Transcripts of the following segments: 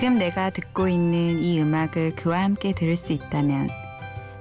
지금 내가 듣고 있는 이 음악을 그와 함께 들을 수 있다면,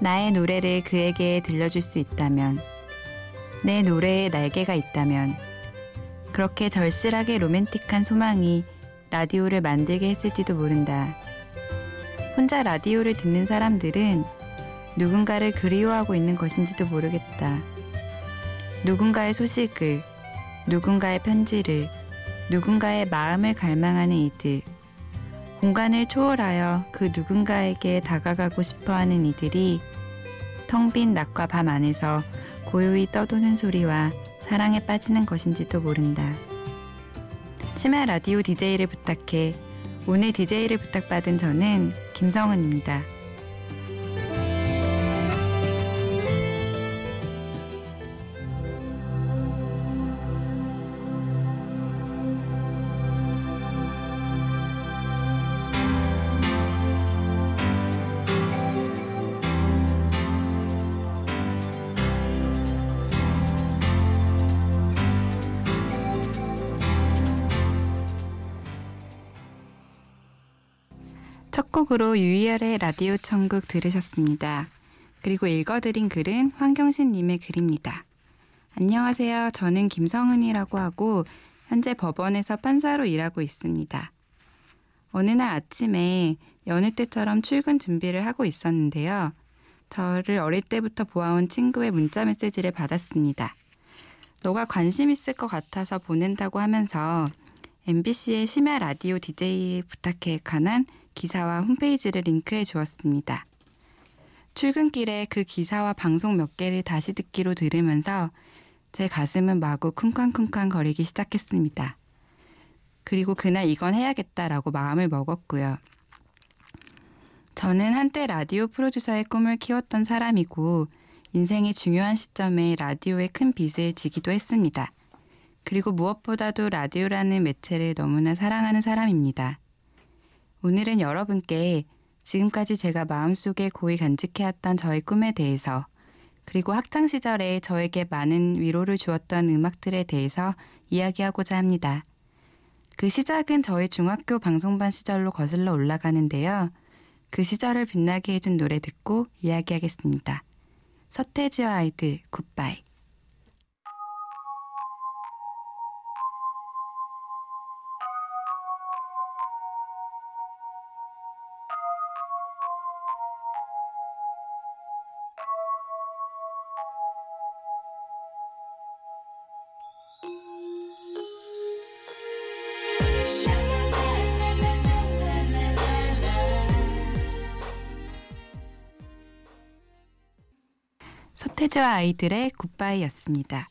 나의 노래를 그에게 들려줄 수 있다면, 내 노래에 날개가 있다면, 그렇게 절실하게 로맨틱한 소망이 라디오를 만들게 했을지도 모른다. 혼자 라디오를 듣는 사람들은 누군가를 그리워하고 있는 것인지도 모르겠다. 누군가의 소식을, 누군가의 편지를, 누군가의 마음을 갈망하는 이들, 공간을 초월하여 그 누군가에게 다가가고 싶어 하는 이들이 텅 빈 낮과 밤 안에서 고요히 떠도는 소리와 사랑에 빠지는 것인지도 모른다. 치마 라디오 DJ를 부탁해 오늘 DJ를 부탁받은 저는 김성은입니다. 첫 곡으로 유이열의 라디오 천국 들으셨습니다. 그리고 읽어드린 글은 황경신님의 글입니다. 안녕하세요. 저는 김성은이라고 하고 현재 법원에서 판사로 일하고 있습니다. 어느 날 아침에 여느 때처럼 출근 준비를 하고 있었는데요. 저를 어릴 때부터 보아온 친구의 문자 메시지를 받았습니다. 너가 관심 있을 것 같아서 보낸다고 하면서 MBC의 심야 라디오 DJ 부탁해 관한 기사와 홈페이지를 링크해 주었습니다. 출근길에 그 기사와 방송 몇 개를 다시 듣기로 들으면서 제 가슴은 마구 쿵쾅쿵쾅 거리기 시작했습니다. 그리고 그날 이건 해야겠다라고 마음을 먹었고요. 저는 한때 라디오 프로듀서의 꿈을 키웠던 사람이고 인생의 중요한 시점에 라디오에 큰 빚을 지기도 했습니다. 그리고 무엇보다도 라디오라는 매체를 너무나 사랑하는 사람입니다. 오늘은 여러분께 지금까지 제가 마음속에 고이 간직해왔던 저의 꿈에 대해서 그리고 학창 시절에 저에게 많은 위로를 주었던 음악들에 대해서 이야기하고자 합니다. 그 시작은 저의 중학교 방송반 시절로 거슬러 올라가는데요. 그 시절을 빛나게 해준 노래 듣고 이야기하겠습니다. 서태지와 아이들 굿바이. 서태지와 아이들의 굿바이였습니다.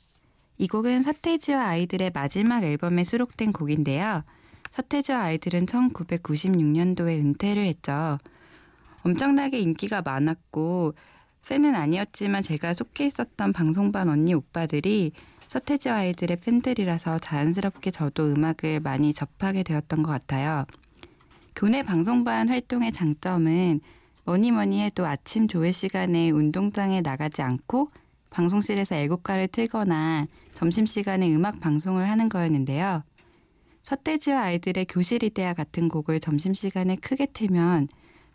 이 곡은 서태지와 아이들의 마지막 앨범에 수록된 곡인데요. 서태지와 아이들은 1996년도에 은퇴를 했죠. 엄청나게 인기가 많았고 팬은 아니었지만 제가 속해 있었던 방송반 언니 오빠들이 서태지와 아이들의 팬들이라서 자연스럽게 저도 음악을 많이 접하게 되었던 것 같아요. 교내 방송반 활동의 장점은 뭐니 뭐니 해도 아침 조회 시간에 운동장에 나가지 않고 방송실에서 애국가를 틀거나 점심시간에 음악 방송을 하는 거였는데요. 서태지와 아이들의 교실이대야 같은 곡을 점심시간에 크게 틀면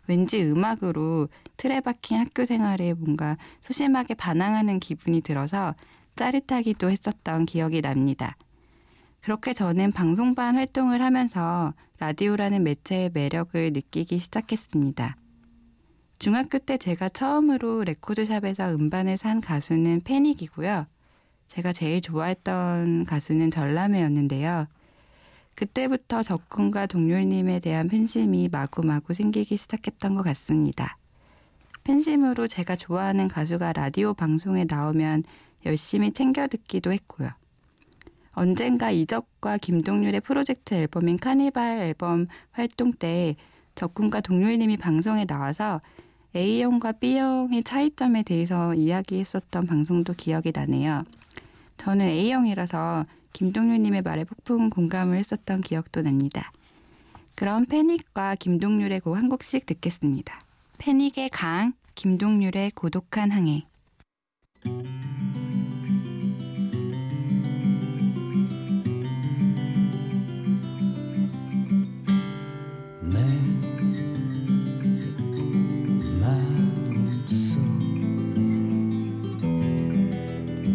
왠지 음악으로 틀에 박힌 학교 생활에 뭔가 소심하게 반항하는 기분이 들어서 짜릿하기도 했었던 기억이 납니다. 그렇게 저는 방송반 활동을 하면서 라디오라는 매체의 매력을 느끼기 시작했습니다. 중학교 때 제가 처음으로 레코드샵에서 음반을 산 가수는 패닉이고요. 제가 제일 좋아했던 가수는 전람회였는데요. 그때부터 적군과 동률님에 대한 팬심이 마구마구 생기기 시작했던 것 같습니다. 팬심으로 제가 좋아하는 가수가 라디오 방송에 나오면 열심히 챙겨 듣기도 했고요. 언젠가 이적과 김동률의 프로젝트 앨범인 카니발 앨범 활동 때 적군과 동률님이 방송에 나와서 A형과 B형의 차이점에 대해서 이야기했었던 방송도 기억이 나네요. 저는 A형이라서 김동률님의 말에 폭풍 공감을 했었던 기억도 납니다. 그럼 패닉과 김동률의 곡 한 곡씩 듣겠습니다. 패닉의 강, 김동률의 고독한 항해.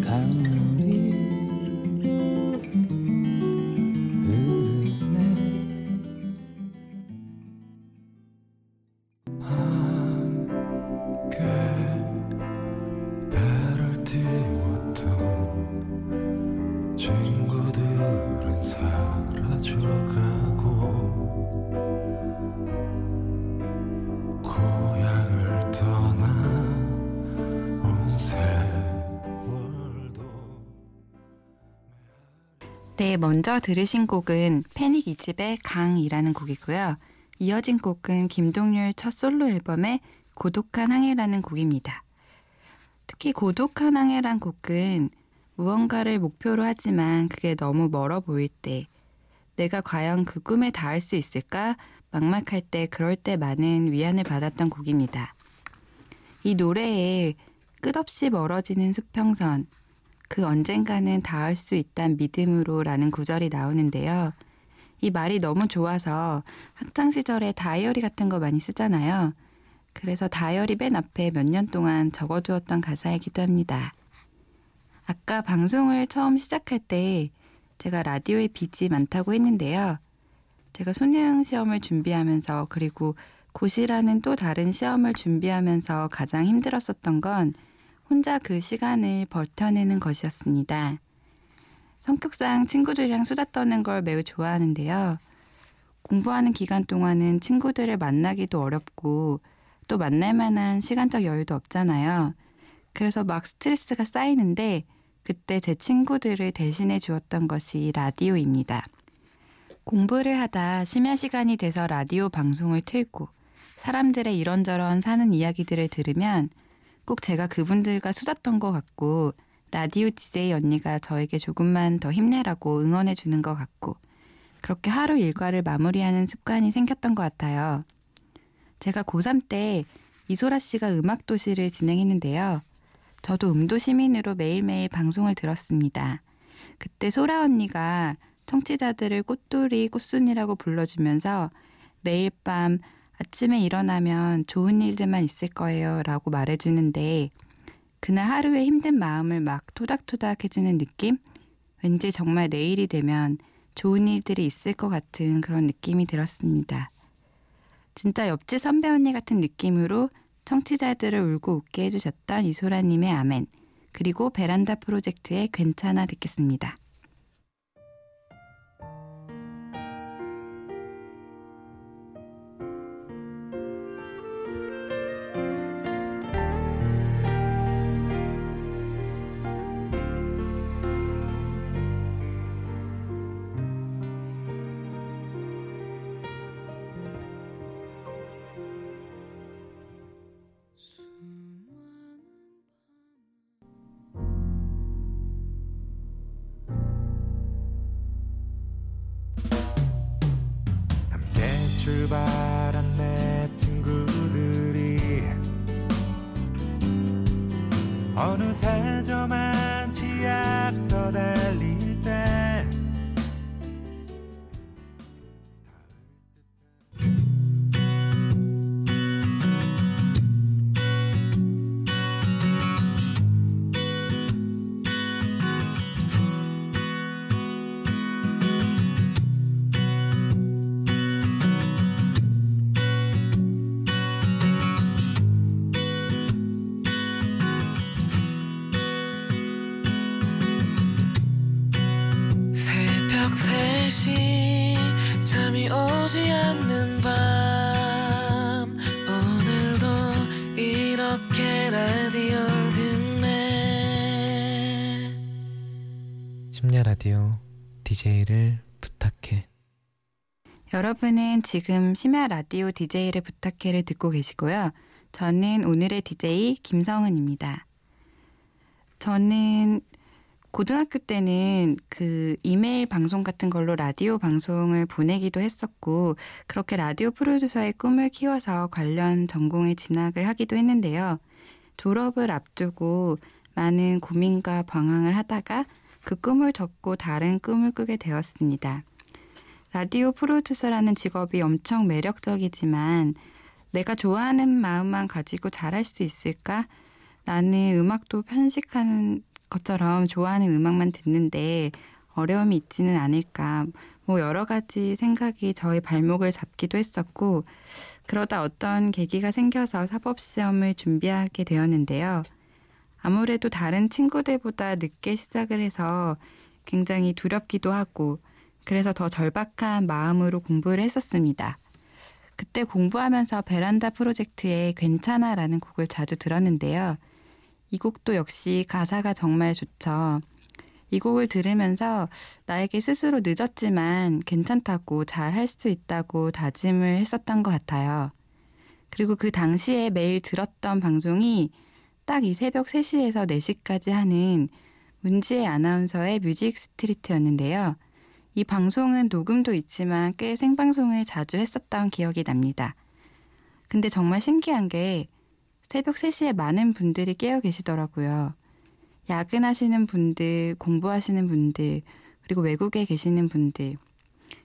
看。 네, 먼저 들으신 곡은 패닉 이집의 강이라는 곡이고요. 이어진 곡은 김동률 첫 솔로 앨범의 고독한 항해라는 곡입니다. 특히 고독한 항해란 곡은 무언가를 목표로 하지만 그게 너무 멀어 보일 때 내가 과연 그 꿈에 닿을 수 있을까 막막할 때 그럴 때 많은 위안을 받았던 곡입니다. 이 노래에 끝없이 멀어지는 수평선 그 언젠가는 닿을 수 있단 믿음으로라는 구절이 나오는데요. 이 말이 너무 좋아서 학창 시절에 다이어리 같은 거 많이 쓰잖아요. 그래서 다이어리 맨 앞에 몇 년 동안 적어두었던 가사이기도 합니다. 아까 방송을 처음 시작할 때 제가 라디오에 빚이 많다고 했는데요. 제가 수능 시험을 준비하면서 그리고 고시라는 또 다른 시험을 준비하면서 가장 힘들었었던 건 혼자 그 시간을 버텨내는 것이었습니다. 성격상 친구들이랑 수다 떠는 걸 매우 좋아하는데요. 공부하는 기간 동안은 친구들을 만나기도 어렵고 또 만날 만한 시간적 여유도 없잖아요. 그래서 막 스트레스가 쌓이는데 그때 제 친구들을 대신해 주었던 것이 라디오입니다. 공부를 하다 심야 시간이 돼서 라디오 방송을 틀고 사람들의 이런저런 사는 이야기들을 들으면 꼭 제가 그분들과 수다 떤 것 같고 라디오 DJ 언니가 저에게 조금만 더 힘내라고 응원해 주는 것 같고 그렇게 하루 일과를 마무리하는 습관이 생겼던 것 같아요. 제가 고3 때 이소라 씨가 음악도시를 진행했는데요. 저도 음도 시민으로 매일매일 방송을 들었습니다. 그때 소라 언니가 청취자들을 꽃돌이 꽃순이라고 불러주면서 매일 밤 아침에 일어나면 좋은 일들만 있을 거예요 라고 말해주는데 그날 하루의 힘든 마음을 막 토닥토닥 해주는 느낌? 왠지 정말 내일이 되면 좋은 일들이 있을 것 같은 그런 느낌이 들었습니다. 진짜 옆집 선배 언니 같은 느낌으로 청취자들을 울고 웃게 해주셨던 이소라님의 아멘, 그리고 베란다 프로젝트의 괜찮아 듣겠습니다. 라디오 DJ를 부탁해. 여러분은 지금 심야 라디오 DJ를 부탁해를 듣고 계시고요. 저는 오늘의 DJ 김성은입니다. 저는 고등학교 때는 그 이메일 방송 같은 걸로 라디오 방송을 보내기도 했었고, 그렇게 라디오 프로듀서의 꿈을 키워서 관련 전공에 진학을 하기도 했는데요. 졸업을 앞두고 많은 고민과 방황을 하다가 그 꿈을 접고 다른 꿈을 꾸게 되었습니다. 라디오 프로듀서라는 직업이 엄청 매력적이지만 내가 좋아하는 마음만 가지고 잘할 수 있을까? 나는 음악도 편식하는 것처럼 좋아하는 음악만 듣는데 어려움이 있지는 않을까. 뭐 여러 가지 생각이 저의 발목을 잡기도 했었고 그러다 어떤 계기가 생겨서 사법 시험을 준비하게 되었는데요. 아무래도 다른 친구들보다 늦게 시작을 해서 굉장히 두렵기도 하고 그래서 더 절박한 마음으로 공부를 했었습니다. 그때 공부하면서 베란다 프로젝트의 괜찮아라는 곡을 자주 들었는데요. 이 곡도 역시 가사가 정말 좋죠. 이 곡을 들으면서 나에게 스스로 늦었지만 괜찮다고 잘 할 수 있다고 다짐을 했었던 것 같아요. 그리고 그 당시에 매일 들었던 방송이 딱 이 새벽 3시에서 4시까지 하는 문지혜 아나운서의 뮤직 스트리트였는데요. 이 방송은 녹음도 있지만 꽤 생방송을 자주 했었던 기억이 납니다. 근데 정말 신기한 게 새벽 3시에 많은 분들이 깨어 계시더라고요. 야근하시는 분들, 공부하시는 분들, 그리고 외국에 계시는 분들.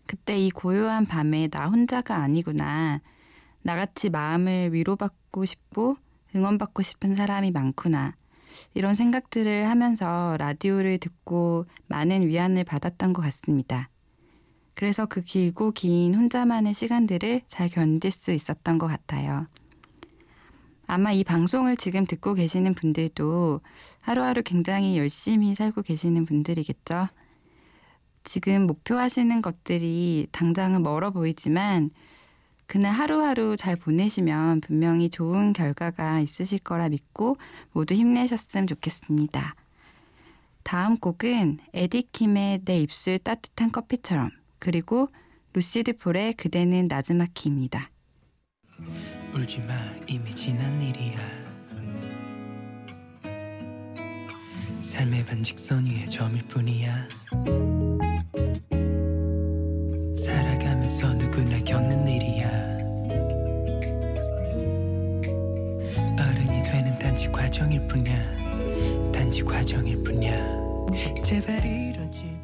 그때 이 고요한 밤에 나 혼자가 아니구나. 나같이 마음을 위로받고 싶고 응원받고 싶은 사람이 많구나. 이런 생각들을 하면서 라디오를 듣고 많은 위안을 받았던 것 같습니다. 그래서 그 길고 긴 혼자만의 시간들을 잘 견딜 수 있었던 것 같아요. 아마 이 방송을 지금 듣고 계시는 분들도 하루하루 굉장히 열심히 살고 계시는 분들이겠죠. 지금 목표하시는 것들이 당장은 멀어 보이지만 그날 하루하루 잘 보내시면 분명히 좋은 결과가 있으실 거라 믿고 모두 힘내셨으면 좋겠습니다. 다음 곡은 에디킴의 내 입술 따뜻한 커피처럼 그리고 루시드 폴의 그대는 나즈마키입니다. 울지 마 이미 지난 일이야 삶의 반직선 위에 점일 뿐이야 살아가면서 누구나 겪는 일이야 과정일 뿐이야. 단지 과정일 뿐이야. 제발 이러지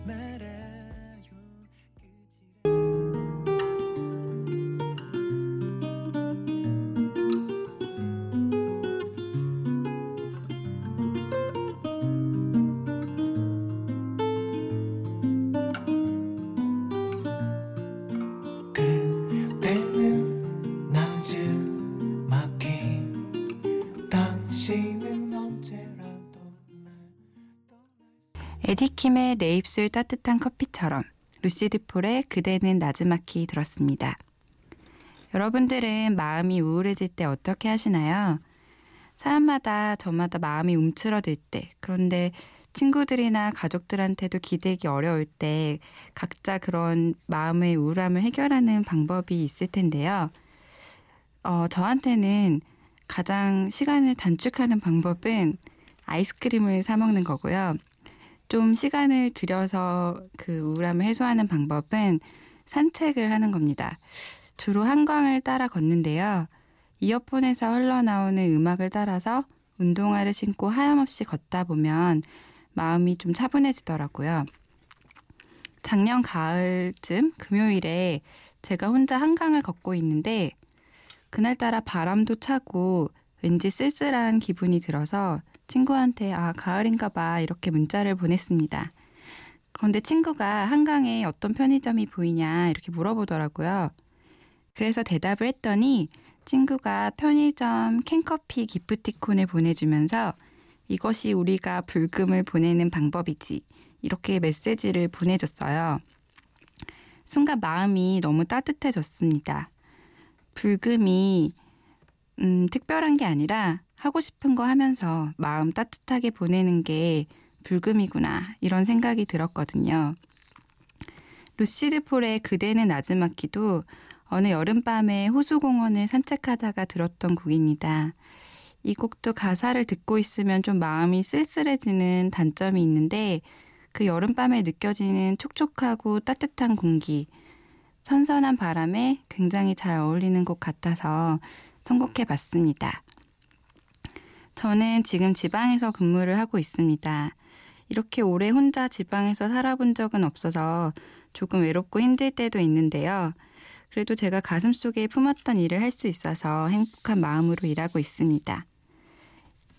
에디킴의 내 입술 따뜻한 커피처럼 루시드 폴의 그대는 나즈마키 들었습니다. 여러분들은 마음이 우울해질 때 어떻게 하시나요? 사람마다 저마다 마음이 움츠러들 때 그런데 친구들이나 가족들한테도 기대기 어려울 때 각자 그런 마음의 우울함을 해결하는 방법이 있을 텐데요. 어, 저한테는 가장 시간을 단축하는 방법은 아이스크림을 사 먹는 거고요. 좀 시간을 들여서 그 우울함을 해소하는 방법은 산책을 하는 겁니다. 주로 한강을 따라 걷는데요. 이어폰에서 흘러나오는 음악을 따라서 운동화를 신고 하염없이 걷다 보면 마음이 좀 차분해지더라고요. 작년 가을쯤 금요일에 제가 혼자 한강을 걷고 있는데 그날따라 바람도 차고 왠지 쓸쓸한 기분이 들어서 친구한테 아 가을인가 봐 이렇게 문자를 보냈습니다. 그런데 친구가 한강에 어떤 편의점이 보이냐 이렇게 물어보더라고요. 그래서 대답을 했더니 친구가 편의점 캔커피 기프티콘을 보내주면서 이것이 우리가 불금을 보내는 방법이지 이렇게 메시지를 보내줬어요. 순간 마음이 너무 따뜻해졌습니다. 불금이 음, 특별한 게 아니라 하고 싶은 거 하면서 마음 따뜻하게 보내는 게 불금이구나 이런 생각이 들었거든요. 루시드 폴의 그대는 나즈마키도 어느 여름밤에 호수공원을 산책하다가 들었던 곡입니다. 이 곡도 가사를 듣고 있으면 좀 마음이 쓸쓸해지는 단점이 있는데 그 여름밤에 느껴지는 촉촉하고 따뜻한 공기, 선선한 바람에 굉장히 잘 어울리는 곡 같아서 선곡해 봤습니다. 저는 지금 지방에서 근무를 하고 있습니다. 이렇게 오래 혼자 지방에서 살아본 적은 없어서 조금 외롭고 힘들 때도 있는데요. 그래도 제가 가슴 속에 품었던 일을 할 수 있어서 행복한 마음으로 일하고 있습니다.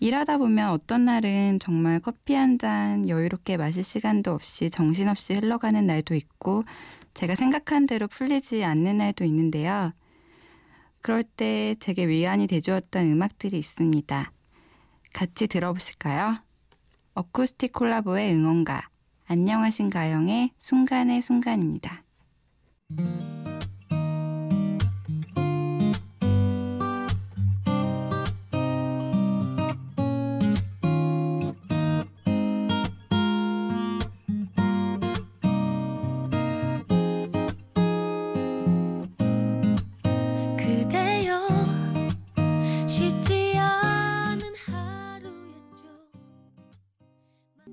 일하다 보면 어떤 날은 정말 커피 한 잔 여유롭게 마실 시간도 없이 정신없이 흘러가는 날도 있고 제가 생각한 대로 풀리지 않는 날도 있는데요. 그럴 때 제게 위안이 돼주었던 음악들이 있습니다. 같이 들어보실까요? 어쿠스틱 콜라보의 응원가 안녕하신가영의 순간의 순간입니다.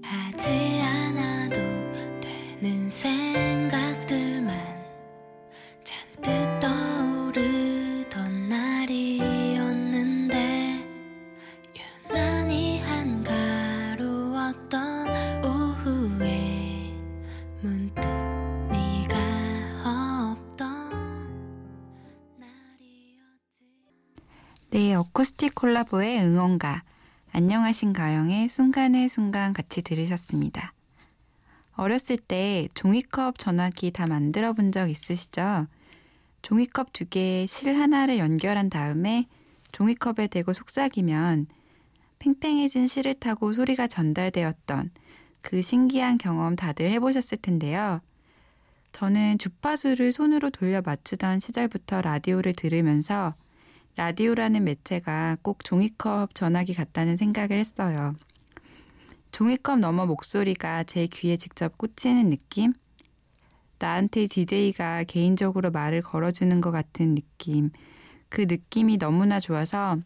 하지 않아도 되는 생각들만 잔뜩 떠오르던 날이었는데 유난히 한가로웠던 오후에 문득 네가 없던 날이었지. 내 어쿠스틱 콜라보의 응원가 안녕하신 가영의 순간의 순간 같이 들으셨습니다. 어렸을 때 종이컵 전화기 다 만들어 본 적 있으시죠? 종이컵 두 개에 실 하나를 연결한 다음에 종이컵에 대고 속삭이면 팽팽해진 실을 타고 소리가 전달되었던 그 신기한 경험 다들 해보셨을 텐데요. 저는 주파수를 손으로 돌려 맞추던 시절부터 라디오를 들으면서 라디오라는 매체가 꼭 종이컵 전화기 같다는 생각을 했어요. 종이컵 너머 목소리가 제 귀에 직접 꽂히는 느낌? 나한테 DJ가 개인적으로 말을 걸어주는 것 같은 느낌. 그 느낌이 너무나 좋아서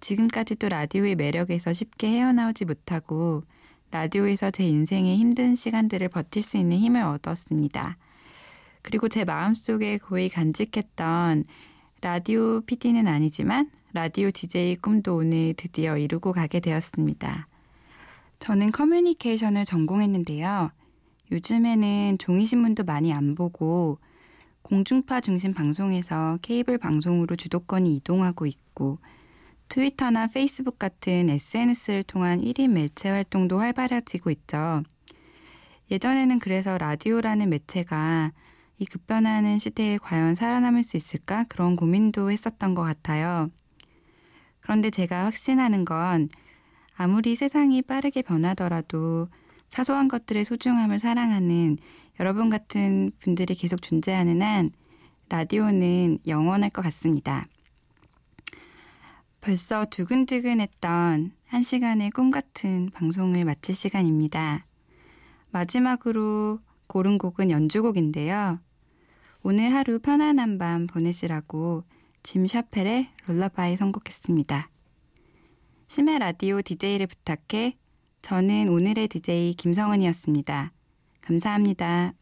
지금까지도 라디오의 매력에서 쉽게 헤어나오지 못하고 라디오에서 제 인생의 힘든 시간들을 버틸 수 있는 힘을 얻었습니다. 그리고 제 마음속에 고이 간직했던 라디오 PD는 아니지만 라디오 DJ 꿈도 오늘 드디어 이루고 가게 되었습니다. 저는 커뮤니케이션을 전공했는데요. 요즘에는 종이신문도 많이 안 보고 공중파 중심 방송에서 케이블 방송으로 주도권이 이동하고 있고 트위터나 페이스북 같은 SNS를 통한 1인 매체 활동도 활발해지고 있죠. 예전에는 그래서 라디오라는 매체가 이 급변하는 시대에 과연 살아남을 수 있을까? 그런 고민도 했었던 것 같아요. 그런데 제가 확신하는 건 아무리 세상이 빠르게 변하더라도 사소한 것들의 소중함을 사랑하는 여러분 같은 분들이 계속 존재하는 한 라디오는 영원할 것 같습니다. 벌써 두근두근했던 한 시간의 꿈 같은 방송을 마칠 시간입니다. 마지막으로 고른 곡은 연주곡인데요. 오늘 하루 편안한 밤 보내시라고 짐 샤펠의 롤러바이 선곡했습니다. 심해 라디오 DJ를 부탁해 저는 오늘의 DJ 김성은이었습니다. 감사합니다.